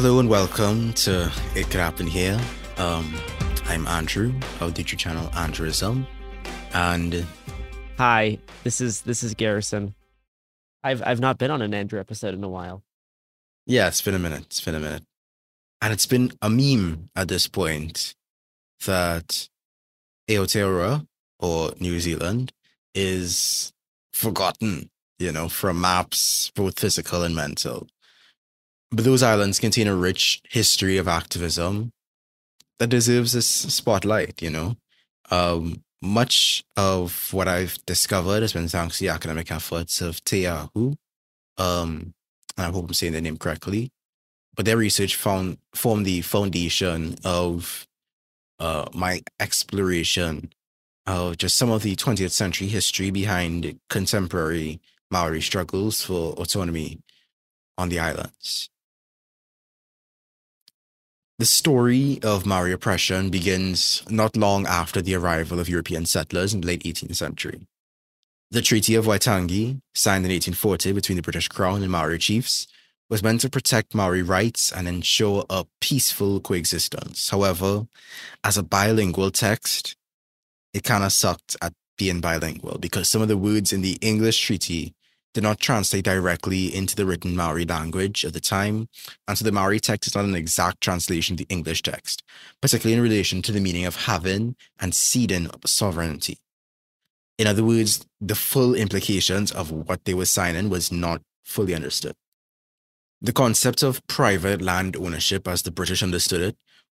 Hello and welcome to It Could Happen Here. Um, I'm Andrew of the YouTube channel Andrewism, and Hi, this is this is Garrison. I've I've not been on an Andrew episode in a while. yeah, it's been a minute. It's been a minute, and it's been a meme at this point that Aotearoa or New Zealand is forgotten. You know, from maps, both physical and mental. But those islands contain a rich history of activism that deserves this spotlight, you know. Um, much of what I've discovered has been thanks to the academic efforts of Teahu. Um, and I hope I'm saying their name correctly. But their research found formed the foundation of uh, my exploration of just some of the 20th century history behind contemporary Maori struggles for autonomy on the islands. The story of Maori oppression begins not long after the arrival of European settlers in the late 18th century. The Treaty of Waitangi, signed in 1840 between the British Crown and Maori chiefs, was meant to protect Maori rights and ensure a peaceful coexistence. However, as a bilingual text, it kind of sucked at being bilingual because some of the words in the English treaty did not translate directly into the written Maori language at the time, and so the Maori text is not an exact translation of the English text, particularly in relation to the meaning of having and ceding sovereignty. In other words, the full implications of what they were signing was not fully understood. The concept of private land ownership, as the British understood it,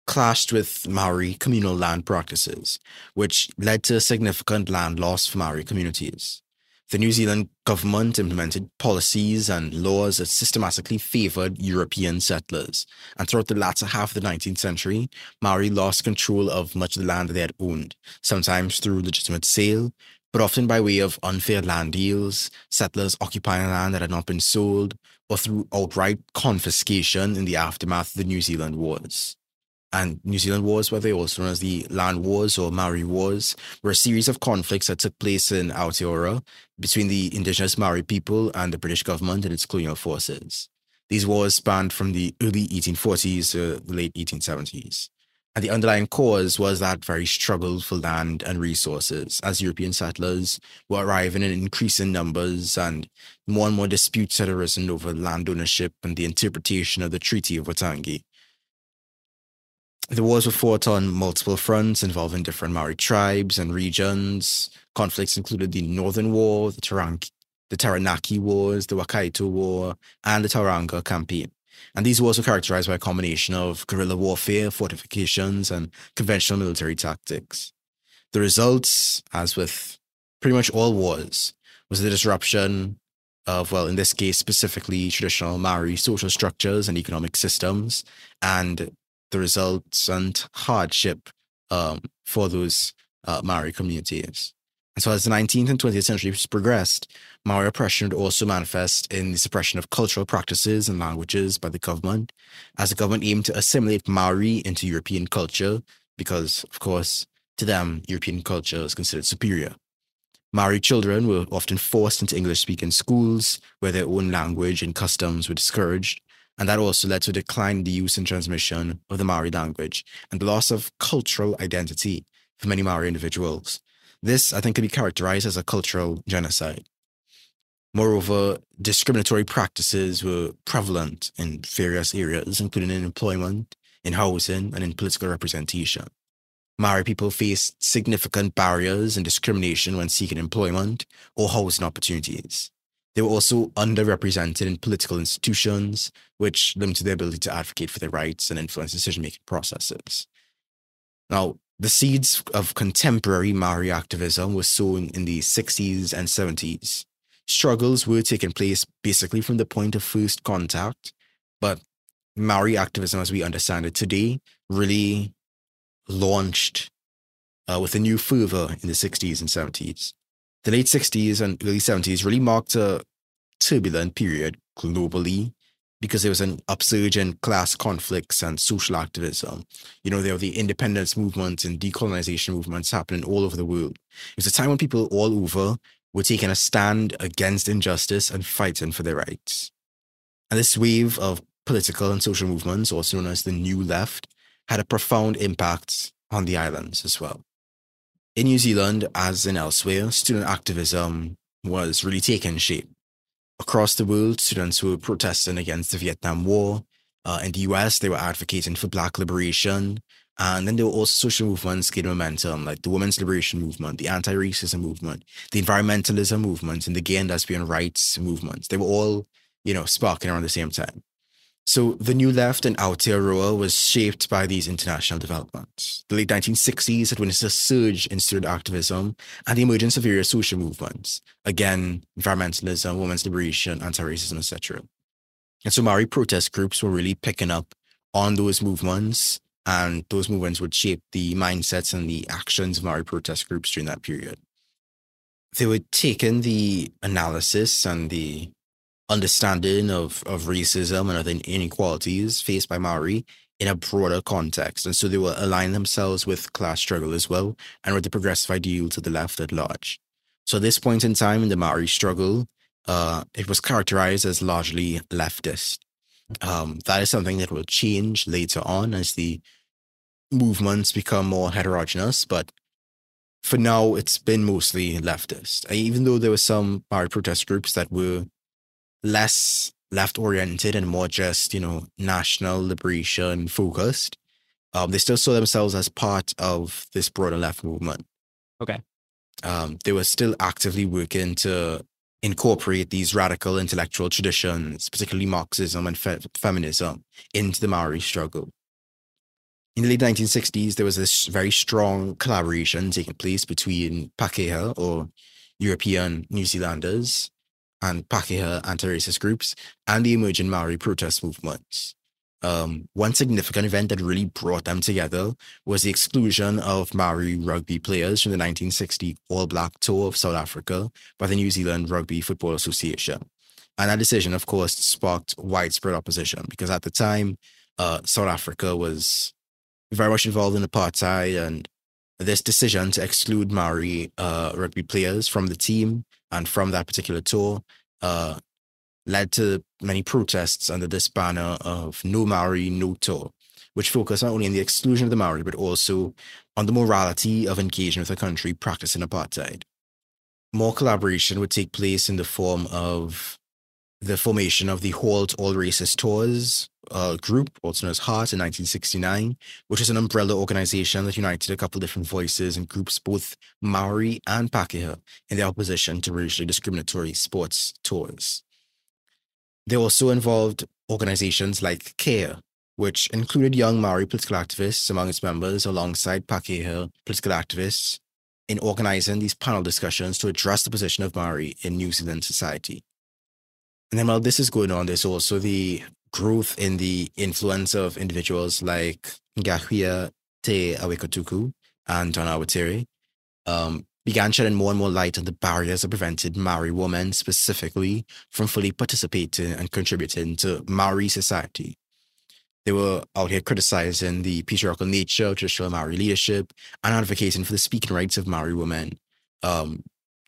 clashed with Maori communal land practices, which led to significant land loss for Maori communities. The New Zealand government implemented policies and laws that systematically favored European settlers. And throughout the latter half of the 19th century, Maori lost control of much of the land they had owned, sometimes through legitimate sale, but often by way of unfair land deals, settlers occupying land that had not been sold, or through outright confiscation in the aftermath of the New Zealand Wars and New Zealand Wars, where they also known as the Land Wars or Maori Wars, were a series of conflicts that took place in Aotearoa between the indigenous Maori people and the British government and its colonial forces. These wars spanned from the early 1840s to the late 1870s. And the underlying cause was that very struggle for land and resources as European settlers were arriving in increasing numbers and more and more disputes had arisen over land ownership and the interpretation of the Treaty of Waitangi The wars were fought on multiple fronts involving different Maori tribes and regions. Conflicts included the Northern War, the, Taranaki, the Taranaki Wars, the Waikato War, and the Tauranga Campaign. And these wars were characterized by a combination of guerrilla warfare, fortifications, and conventional military tactics. The results, as with pretty much all wars, was the disruption of, well, in this case, specifically traditional Maori social structures and economic systems, and the results and hardship um, for those uh, Maori communities. And so, as the 19th and 20th centuries progressed, Maori oppression would also manifest in the suppression of cultural practices and languages by the government, as the government aimed to assimilate Maori into European culture, because, of course, to them, European culture is considered superior. Maori children were often forced into English speaking schools where their own language and customs were discouraged, and that also led to a decline in the use and transmission of the Maori language and the loss of cultural identity for many Maori individuals. This, I think, can be characterized as a cultural genocide. Moreover, discriminatory practices were prevalent in various areas, including in employment, in housing, and in political representation. Maori people faced significant barriers and discrimination when seeking employment or housing opportunities. They were also underrepresented in political institutions, which limited their ability to advocate for their rights and influence decision making processes. Now, the seeds of contemporary Maori activism were sown in the 60s and 70s. Struggles were taking place basically from the point of first contact, but Maori activism, as we understand it today, really launched uh, with a new fervor in the 60s and 70s. The late 60s and early 70s really marked a turbulent period globally because there was an upsurge in class conflicts and social activism. You know, there were the independence movements and decolonization movements happening all over the world. It was a time when people all over were taking a stand against injustice and fighting for their rights. And this wave of political and social movements, also known as the New Left, had a profound impact on the islands as well. In New Zealand, as in elsewhere, student activism was really taking shape. Across the world, students were protesting against the Vietnam War. Uh, in the US, they were advocating for Black liberation. And then there were also social movements gaining momentum, like the women's liberation movement, the anti racism movement, the environmentalism movement, and the gay and lesbian rights movements. They were all, you know, sparking around the same time. So the New Left in Aotearoa was shaped by these international developments. The late 1960s had witnessed a surge in student activism and the emergence of various social movements. Again, environmentalism, women's liberation, anti-racism, etc. And so Maori protest groups were really picking up on those movements, and those movements would shape the mindsets and the actions of Maori protest groups during that period. They were taking the analysis and the understanding of, of racism and other inequalities faced by Maori in a broader context. And so they will align themselves with class struggle as well and with the progressive ideal to the left at large. So at this point in time in the Maori struggle, uh, it was characterized as largely leftist. Um, that is something that will change later on as the movements become more heterogeneous, but for now, it's been mostly leftist. Even though there were some Maori protest groups that were less left oriented and more just, you know, national liberation focused. Um, they still saw themselves as part of this broader left movement. Okay. Um, they were still actively working to incorporate these radical intellectual traditions, particularly Marxism and fe- feminism, into the Maori struggle. In the late 1960s, there was this very strong collaboration taking place between Pakeha, or European New Zealanders, and Pakeha anti-racist groups and the emerging Maori protest movements. Um, one significant event that really brought them together was the exclusion of Maori rugby players from the 1960 All Black Tour of South Africa by the New Zealand Rugby Football Association. And that decision, of course, sparked widespread opposition because at the time, uh, South Africa was very much involved in apartheid, and this decision to exclude Maori uh, rugby players from the team and from that particular tour uh, led to many protests under this banner of No Maori, No Tour, which focused not only on the exclusion of the Maori, but also on the morality of engaging with a country practicing apartheid. More collaboration would take place in the form of the formation of the Halt All Racist Tours uh, group, also known as HART, in 1969, which is an umbrella organization that united a couple different voices and groups, both Maori and Pakeha, in their opposition to racially discriminatory sports tours. They also involved organizations like CARE, which included young Maori political activists among its members alongside Pakeha political activists in organizing these panel discussions to address the position of Maori in New Zealand society. And then while this is going on, there's also the growth in the influence of individuals like Ngahuia Te Awekotuku and Donna Awatere, um, began shedding more and more light on the barriers that prevented Maori women specifically from fully participating and contributing to Maori society. They were out here criticizing the patriarchal nature of traditional Maori leadership and advocating for the speaking rights of Maori women, um,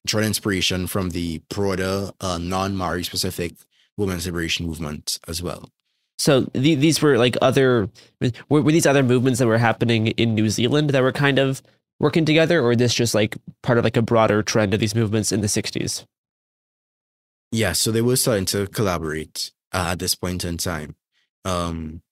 drawing inspiration from the broader uh, non-Maori specific women's liberation movement as well. So the, these were like other were, were these other movements that were happening in New Zealand that were kind of working together, or this just like part of like a broader trend of these movements in the '60s? Yeah, so they were starting to collaborate uh, at this point in time. Um,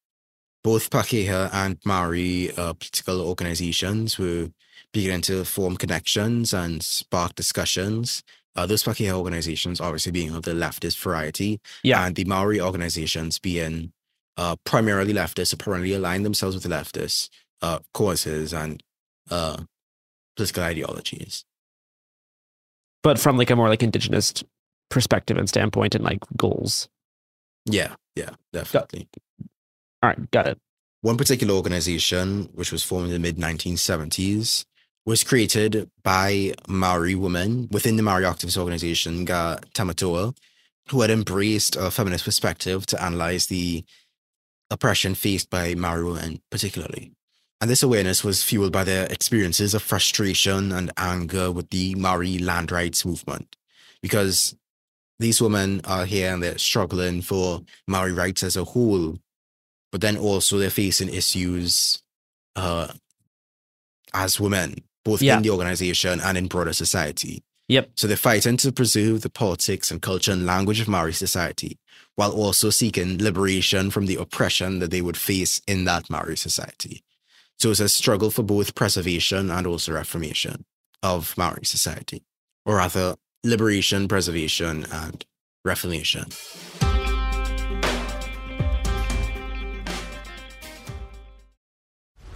both Pakeha and Maori uh, political organizations were beginning to form connections and spark discussions. Uh, those Pakeha organizations obviously being of the leftist variety, Yeah. and the Maori organizations being uh, primarily leftist, apparently align themselves with the leftist uh, causes and uh, political ideologies. But from like a more like indigenous perspective and standpoint and like goals. Yeah, yeah, definitely. All right, got it. One particular organization, which was formed in the mid 1970s, was created by Maori women within the Maori activist organization Ngā Tamatoa, who had embraced a feminist perspective to analyze the oppression faced by Maori women, particularly. And this awareness was fueled by their experiences of frustration and anger with the Maori land rights movement, because these women are here and they're struggling for Maori rights as a whole, but then also they're facing issues uh, as women, both Yeah. in the organization and in broader society. Yep. So they're fighting to preserve the politics and culture and language of Maori society, while also seeking liberation from the oppression that they would face in that Maori society. So it's a struggle for both preservation and also reformation of Maori society, or rather, liberation, preservation, and reformation.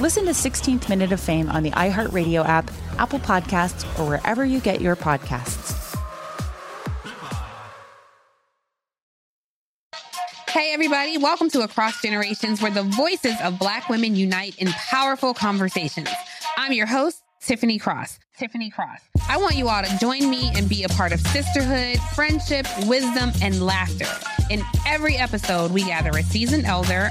Listen to 16th Minute of Fame on the iHeartRadio app, Apple Podcasts, or wherever you get your podcasts. Hey, everybody, welcome to Across Generations, where the voices of Black women unite in powerful conversations. I'm your host, Tiffany Cross. Tiffany Cross. I want you all to join me and be a part of sisterhood, friendship, wisdom, and laughter. In every episode, we gather a seasoned elder.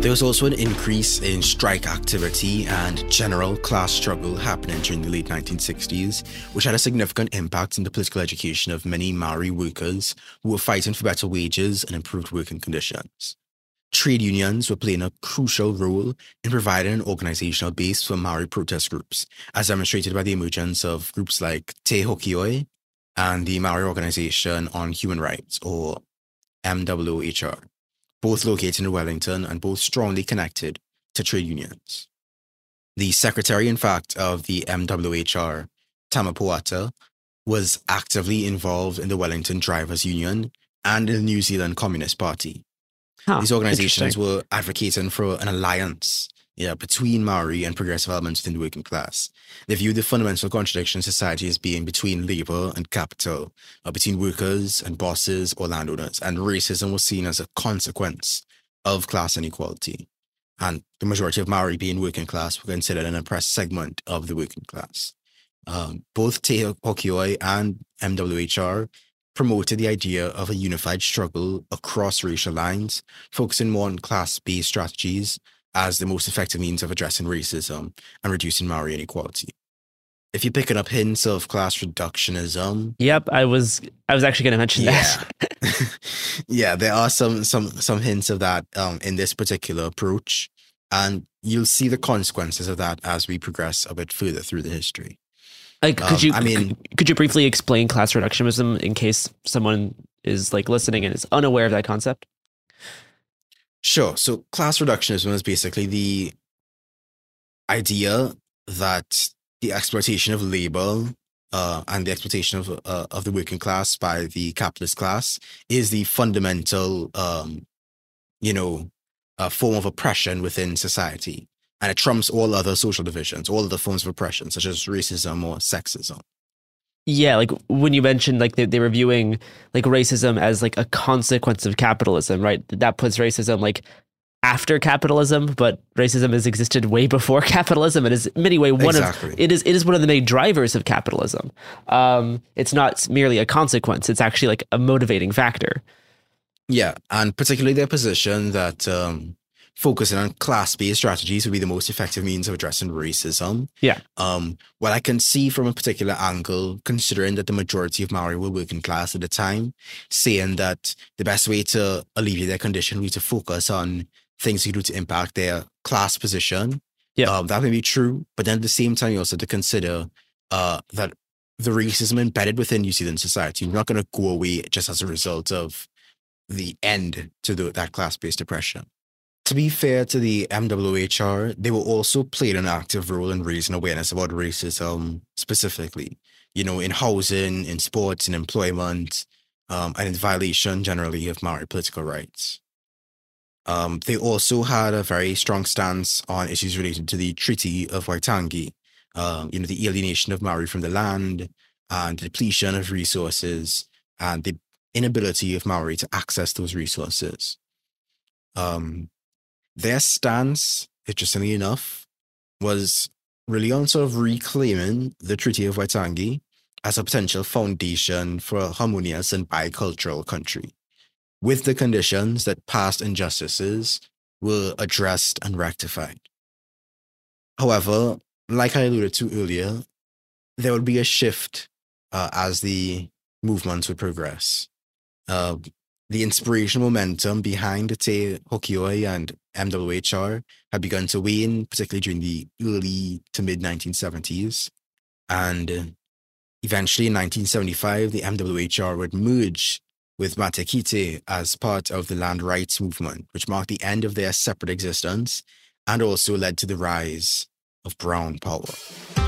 There was also an increase in strike activity and general class struggle happening during the late 1960s, which had a significant impact on the political education of many Maori workers who were fighting for better wages and improved working conditions. Trade unions were playing a crucial role in providing an organizational base for Maori protest groups, as demonstrated by the emergence of groups like Te Hokioi and the Maori Organization on Human Rights, or MWHR both located in Wellington and both strongly connected to trade unions. The secretary, in fact, of the MWHR, Tama Poata, was actively involved in the Wellington Drivers Union and in the New Zealand Communist Party. Huh, These organizations were advocating for an alliance yeah, between Maori and progressive elements within the working class. They view the fundamental contradiction in society as being between labor and capital, or between workers and bosses or landowners, and racism was seen as a consequence of class inequality. And the majority of Maori being working class were considered an oppressed segment of the working class. Um, both Te Hokioi and MWHR promoted the idea of a unified struggle across racial lines, focusing more on class-based strategies as the most effective means of addressing racism and reducing Maori inequality. If you're picking up hints of class reductionism, yep, I was I was actually going to mention yeah. that. yeah, there are some some some hints of that um, in this particular approach, and you'll see the consequences of that as we progress a bit further through the history. Like, could um, you? I mean, could you briefly explain class reductionism in case someone is like listening and is unaware of that concept? Sure. So class reductionism is basically the idea that the exploitation of labor uh, and the exploitation of uh, of the working class by the capitalist class is the fundamental, um, you know, uh, form of oppression within society, and it trumps all other social divisions, all other forms of oppression, such as racism or sexism. Yeah, like when you mentioned like they, they were viewing like racism as like a consequence of capitalism, right? That puts racism like after capitalism, but racism has existed way before capitalism. It is in many way one exactly. of it is it is one of the main drivers of capitalism. Um, it's not merely a consequence; it's actually like a motivating factor. Yeah, and particularly their position that um, focusing on class-based strategies would be the most effective means of addressing racism. Yeah. Um, what I can see from a particular angle, considering that the majority of Maori were working class at the time, saying that the best way to alleviate their condition would be to focus on things you do to impact their class position. Yeah. Um, that may be true, but then at the same time, you also have to consider uh, that the racism embedded within New Zealand society is not going to go away just as a result of the end to the, that class-based oppression. To be fair to the MWHR, they were also played an active role in raising awareness about racism specifically, you know, in housing, in sports, in employment, um, and in violation generally of Maori political rights. Um, they also had a very strong stance on issues related to the Treaty of Waitangi, uh, you know, the alienation of Maori from the land and the depletion of resources and the inability of Maori to access those resources. Um, their stance, interestingly enough, was really on sort of reclaiming the Treaty of Waitangi as a potential foundation for a harmonious and bicultural country, with the conditions that past injustices were addressed and rectified. However, like I alluded to earlier, there would be a shift uh, as the movements would progress. Uh, The inspirational momentum behind Te Hokioi and MWHR had begun to wane, particularly during the early to mid 1970s. And eventually in 1975, the MWHR would merge with Matakite as part of the land rights movement, which marked the end of their separate existence and also led to the rise of brown power.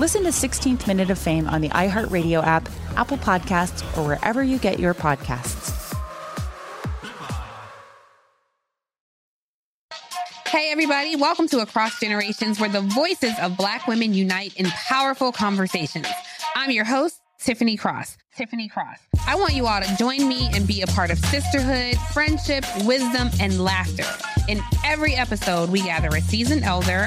Listen to 16th Minute of Fame on the iHeartRadio app, Apple Podcasts, or wherever you get your podcasts. Hey, everybody, welcome to Across Generations, where the voices of Black women unite in powerful conversations. I'm your host, Tiffany Cross. Tiffany Cross. I want you all to join me and be a part of sisterhood, friendship, wisdom, and laughter. In every episode, we gather a seasoned elder.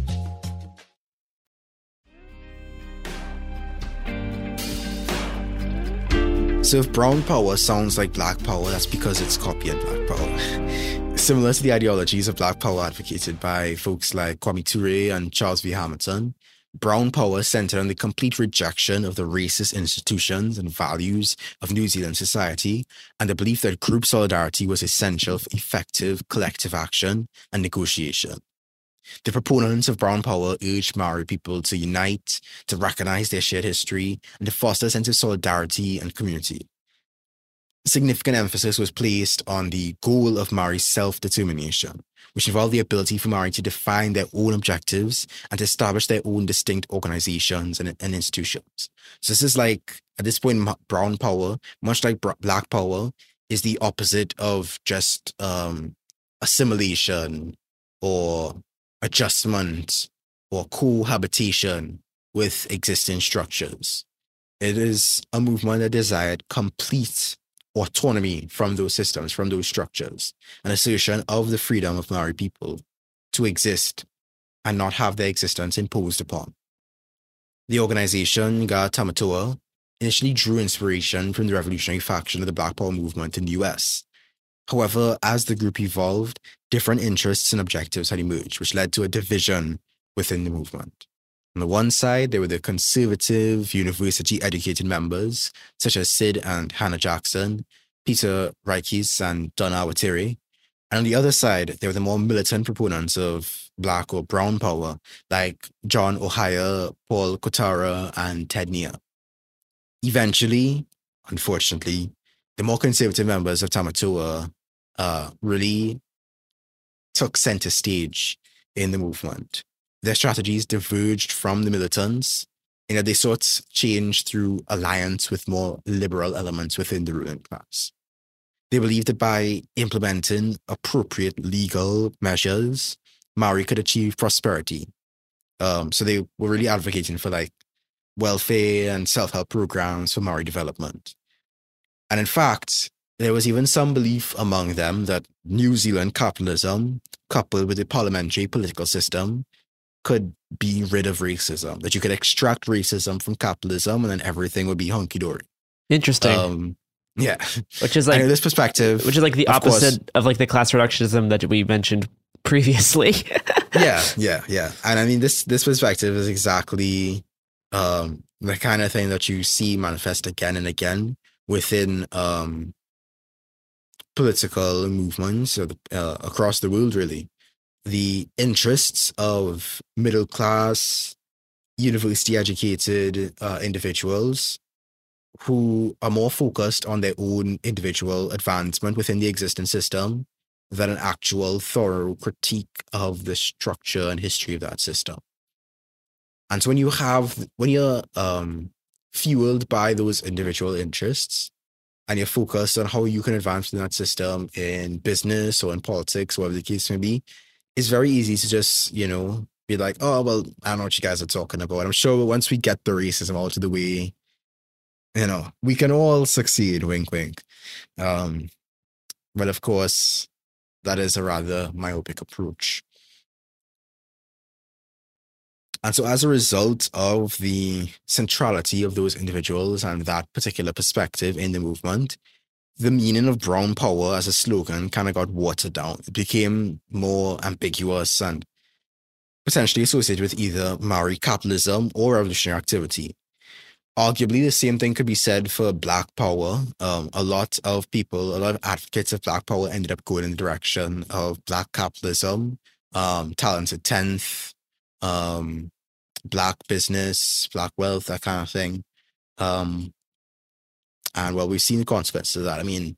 So if brown power sounds like black power, that's because it's copying black power. Similar to the ideologies of black power advocated by folks like Kwame Ture and Charles V. Hamilton, brown power centered on the complete rejection of the racist institutions and values of New Zealand society and the belief that group solidarity was essential for effective collective action and negotiation. The proponents of brown power urged Maori people to unite, to recognize their shared history, and to foster a sense of solidarity and community. Significant emphasis was placed on the goal of Maori self determination, which involved the ability for Maori to define their own objectives and to establish their own distinct organizations and, and institutions. So, this is like, at this point, brown power, much like black power, is the opposite of just um, assimilation or adjustment or cohabitation with existing structures. It is a movement that desired complete autonomy from those systems, from those structures, an assertion of the freedom of Maori people to exist and not have their existence imposed upon. The organization, Ngā Tamatoa, initially drew inspiration from the revolutionary faction of the Black Power movement in the US. However, as the group evolved, different interests and objectives had emerged, which led to a division within the movement. On the one side, there were the conservative, university educated members, such as Syd and Hana Jackson, Peter Rikes and Donna Awatere. And on the other side, there were the more militant proponents of Black or Brown power, like John Ohia, Paul Kotara, and Ted Near. Eventually, unfortunately, the more conservative members of Tamatoa uh, really took center stage in the movement. Their strategies diverged from the militants in that they sought change through alliance with more liberal elements within the ruling class. They believed that by implementing appropriate legal measures, Maori could achieve prosperity. Um, so they were really advocating for like welfare and self-help programs for Maori development. And in fact, there was even some belief among them that New Zealand capitalism, coupled with the parliamentary political system, could be rid of racism. That you could extract racism from capitalism, and then everything would be hunky dory. Interesting. Um, yeah, which is like this perspective, which is like the of course- opposite of like the class reductionism that we mentioned previously. yeah, yeah, yeah. And I mean this this perspective is exactly um the kind of thing that you see manifest again and again within um political movements uh, across the world really the interests of middle class university educated uh, individuals who are more focused on their own individual advancement within the existing system than an actual thorough critique of the structure and history of that system. And so when you have when you're um, fueled by those individual interests and you're focused on how you can advance in that system in business or in politics, whatever the case may be, it's very easy to just, you know, be like, oh well, I don't know what you guys are talking about. I'm sure once we get the racism out of the way, you know, we can all succeed, wink wink. Um, but of course, that is a rather myopic approach. And so, as a result of the centrality of those individuals and that particular perspective in the movement, the meaning of brown power as a slogan kind of got watered down. It became more ambiguous and potentially associated with either Maori capitalism or revolutionary activity. Arguably, the same thing could be said for Black Power. Um, a lot of people, a lot of advocates of Black Power ended up going in the direction of Black capitalism, um, talented 10th, um, Black business, Black wealth, that kind of thing. Um, and well, we've seen the consequences of that. I mean,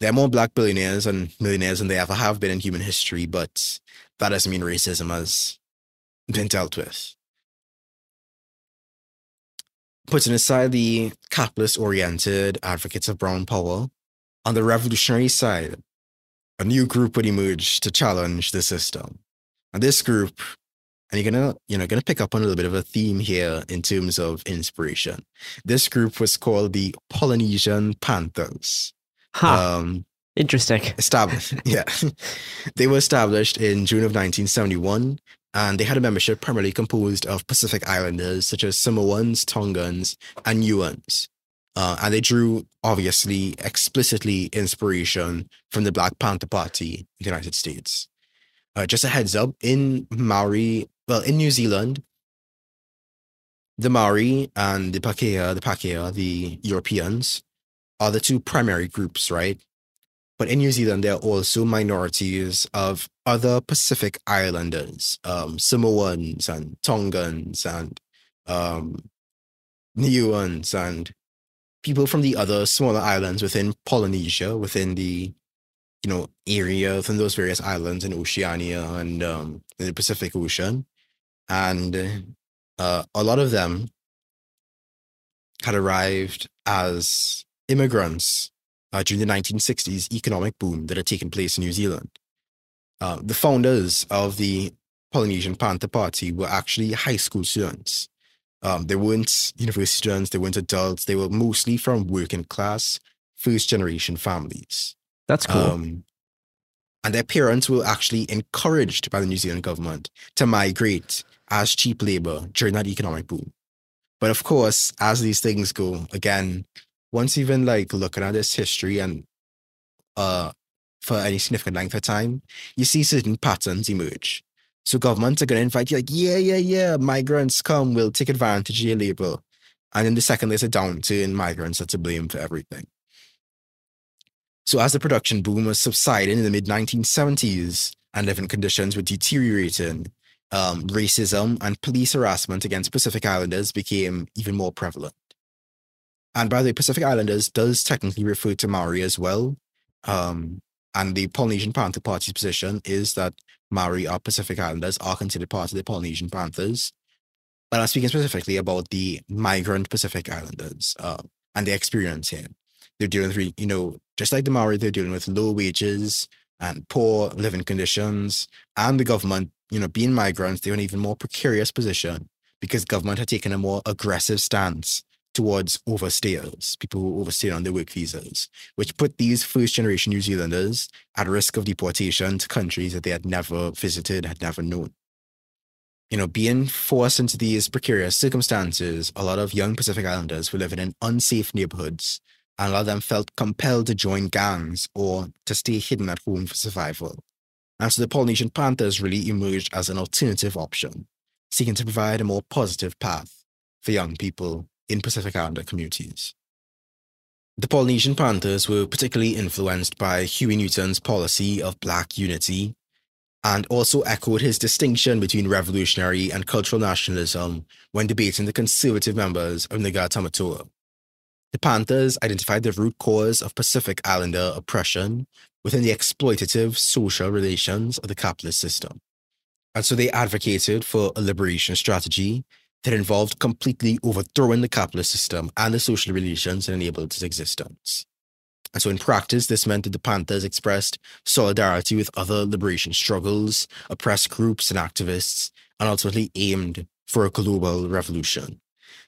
there are more Black billionaires and millionaires than they ever have been in human history, but that doesn't mean racism has been dealt with putting aside the capitalist oriented advocates of brown power, on the revolutionary side, a new group would emerge to challenge the system. And this group, and you're gonna, you know, gonna pick up on a little bit of a theme here in terms of inspiration. This group was called the Polynesian Panthers. Huh. Um, Interesting. established, yeah. they were established in June of 1971 and they had a membership primarily composed of Pacific Islanders such as Samoans, Tongans, and Niueans. Uh, and they drew, obviously, explicitly inspiration from the Black Panther Party in the United States. Uh, just a heads up, in Maori, well, in New Zealand, the Maori and the Pakeha, the Pakea, the Europeans, are the two primary groups, right? But in New Zealand, there are also minorities of other Pacific Islanders, um, Samoans and Tongans and um, Niueans and people from the other smaller islands within Polynesia, within the you know area within those various islands in Oceania and um, in the Pacific Ocean, and uh, a lot of them had arrived as immigrants uh, during the 1960s economic boom that had taken place in New Zealand. Uh, the founders of the Polynesian Panther Party were actually high school students. Um, they weren't university students, they weren't adults, they were mostly from working class, first generation families. That's cool. Um, and their parents were actually encouraged by the New Zealand government to migrate as cheap labor during that economic boom. But of course, as these things go, again, once even like looking at this history and uh for any significant length of time, you see certain patterns emerge. So governments are going to invite you, like, yeah, yeah, yeah, migrants come, we'll take advantage of your labor. And then the second there's a downturn, migrants are to blame for everything. So as the production boom was subsiding in the mid 1970s and living conditions were deteriorating, um, racism and police harassment against Pacific Islanders became even more prevalent. And by the way, Pacific Islanders does technically refer to Maori as well. Um, and the Polynesian Panther Party's position is that Maori are Pacific Islanders are considered part of the Polynesian Panthers. But I'm speaking specifically about the migrant Pacific Islanders uh, and their experience here. They're dealing with, you know, just like the Maori, they're dealing with low wages and poor living conditions. And the government, you know, being migrants, they're in an even more precarious position because government had taken a more aggressive stance towards overstayers, people who overstayed on their work visas, which put these first generation New Zealanders at risk of deportation to countries that they had never visited, had never known. You know, being forced into these precarious circumstances, a lot of young Pacific Islanders were living in unsafe neighborhoods, and a lot of them felt compelled to join gangs or to stay hidden at home for survival. And so the Polynesian Panthers really emerged as an alternative option, seeking to provide a more positive path for young people in Pacific Islander communities. The Polynesian Panthers were particularly influenced by Huey Newton's policy of black unity and also echoed his distinction between revolutionary and cultural nationalism when debating the conservative members of Tamatoa. The Panthers identified the root cause of Pacific Islander oppression within the exploitative social relations of the capitalist system. And so they advocated for a liberation strategy that involved completely overthrowing the capitalist system and the social relations that enabled its existence. And so, in practice, this meant that the Panthers expressed solidarity with other liberation struggles, oppressed groups, and activists, and ultimately aimed for a global revolution.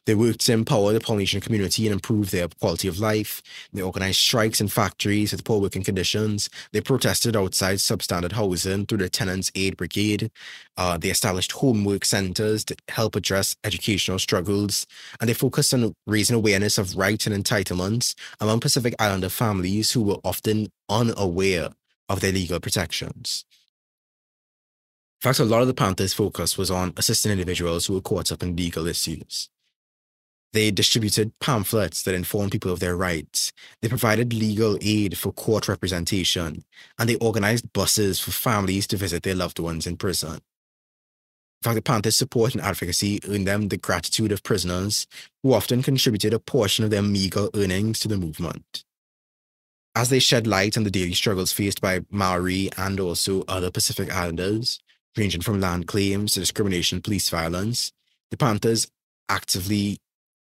They worked to empower the Polynesian community and improve their quality of life. They organized strikes in factories with poor working conditions. They protested outside substandard housing through the Tenants Aid Brigade. Uh, they established homework centers to help address educational struggles. And they focused on raising awareness of rights and entitlements among Pacific Islander families who were often unaware of their legal protections. In fact, a lot of the Panthers' focus was on assisting individuals who were caught up in legal issues. They distributed pamphlets that informed people of their rights. They provided legal aid for court representation, and they organized buses for families to visit their loved ones in prison. In fact, the Panthers' support and advocacy earned them the gratitude of prisoners, who often contributed a portion of their meager earnings to the movement. As they shed light on the daily struggles faced by Maori and also other Pacific Islanders, ranging from land claims to discrimination and police violence, the Panthers actively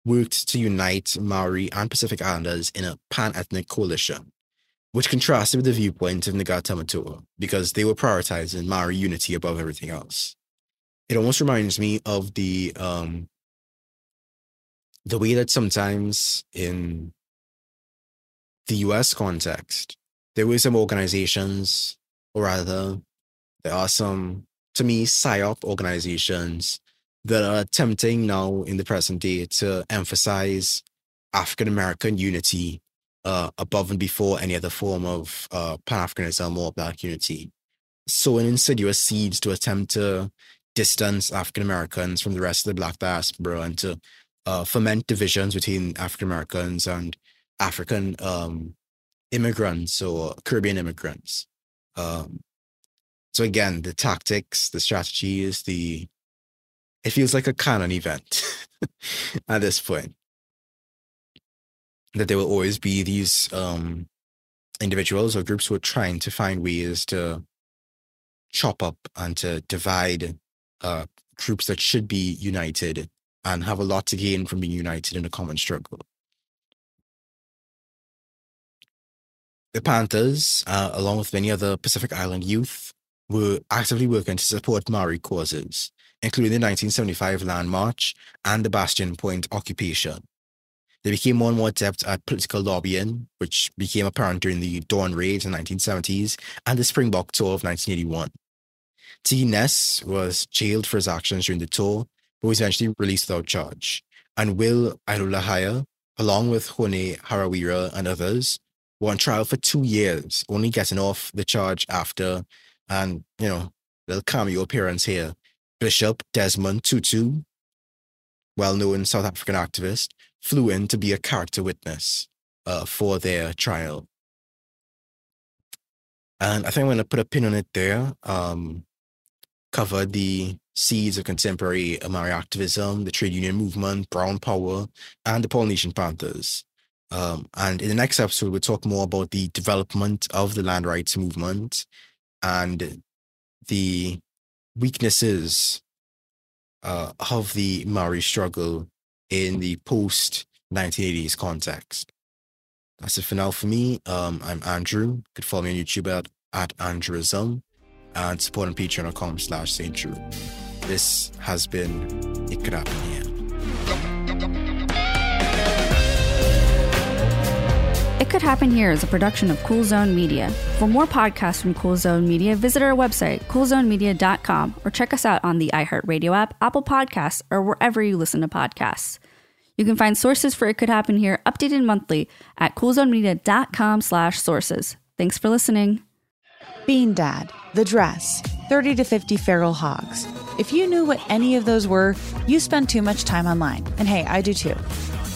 worked to unite Maori and Pacific Islanders in a pan ethnic coalition, which contrasted with the viewpoint of Ngā Tamatoa because they were prioritizing Maori unity above everything else. It almost reminds me of the um, the way that sometimes in the US context, there were some organizations, or rather, there are some, to me, PSYOP organizations that are attempting now in the present day to emphasize African American unity uh, above and before any other form of uh, Pan Africanism or Black unity. So, an insidious seeds to attempt to distance African Americans from the rest of the Black diaspora and to uh, foment divisions between African Americans and African um, immigrants or Caribbean immigrants. Um, so again, the tactics, the strategies, the it feels like a canon event at this point. That there will always be these um, individuals or groups who are trying to find ways to chop up and to divide uh, groups that should be united and have a lot to gain from being united in a common struggle. The Panthers, uh, along with many other Pacific Island youth, were actively working to support Maori causes including the 1975 Land March and the Bastion Point occupation. They became more and more adept at political lobbying, which became apparent during the Dawn Raids in the 1970s and the Springbok Tour of 1981. Tigi Ness was jailed for his actions during the tour, but was eventually released without charge. And Will 'Ilolahia, along with Hone Harawira and others, were on trial for two years, only getting off the charge after, and you know, little cameo appearance here. Bishop Desmond Tutu, well-known South African activist, flew in to be a character witness uh, for their trial. And I think I'm going to put a pin on it there. Um, cover the seeds of contemporary Maori activism, the trade union movement, Brown Power, and the Polynesian Panthers. Um, and in the next episode, we'll talk more about the development of the land rights movement and the weaknesses uh, of the Maori struggle in the post 1980s context. That's it for now for me. Um, I'm Andrew. You can follow me on YouTube at, at Andrewism and support on patreon.com slash St. Drew. This has been It It Could Happen Here is a production of Cool Zone Media. For more podcasts from Cool Zone Media, visit our website, coolzonemedia.com, or check us out on the iHeartRadio app, Apple Podcasts, or wherever you listen to podcasts. You can find sources for It Could Happen Here updated monthly at coolzonemedia.com slash sources. Thanks for listening. Bean Dad, The Dress, 30 to 50 Feral Hogs. If you knew what any of those were, you spend too much time online. And hey, I do too.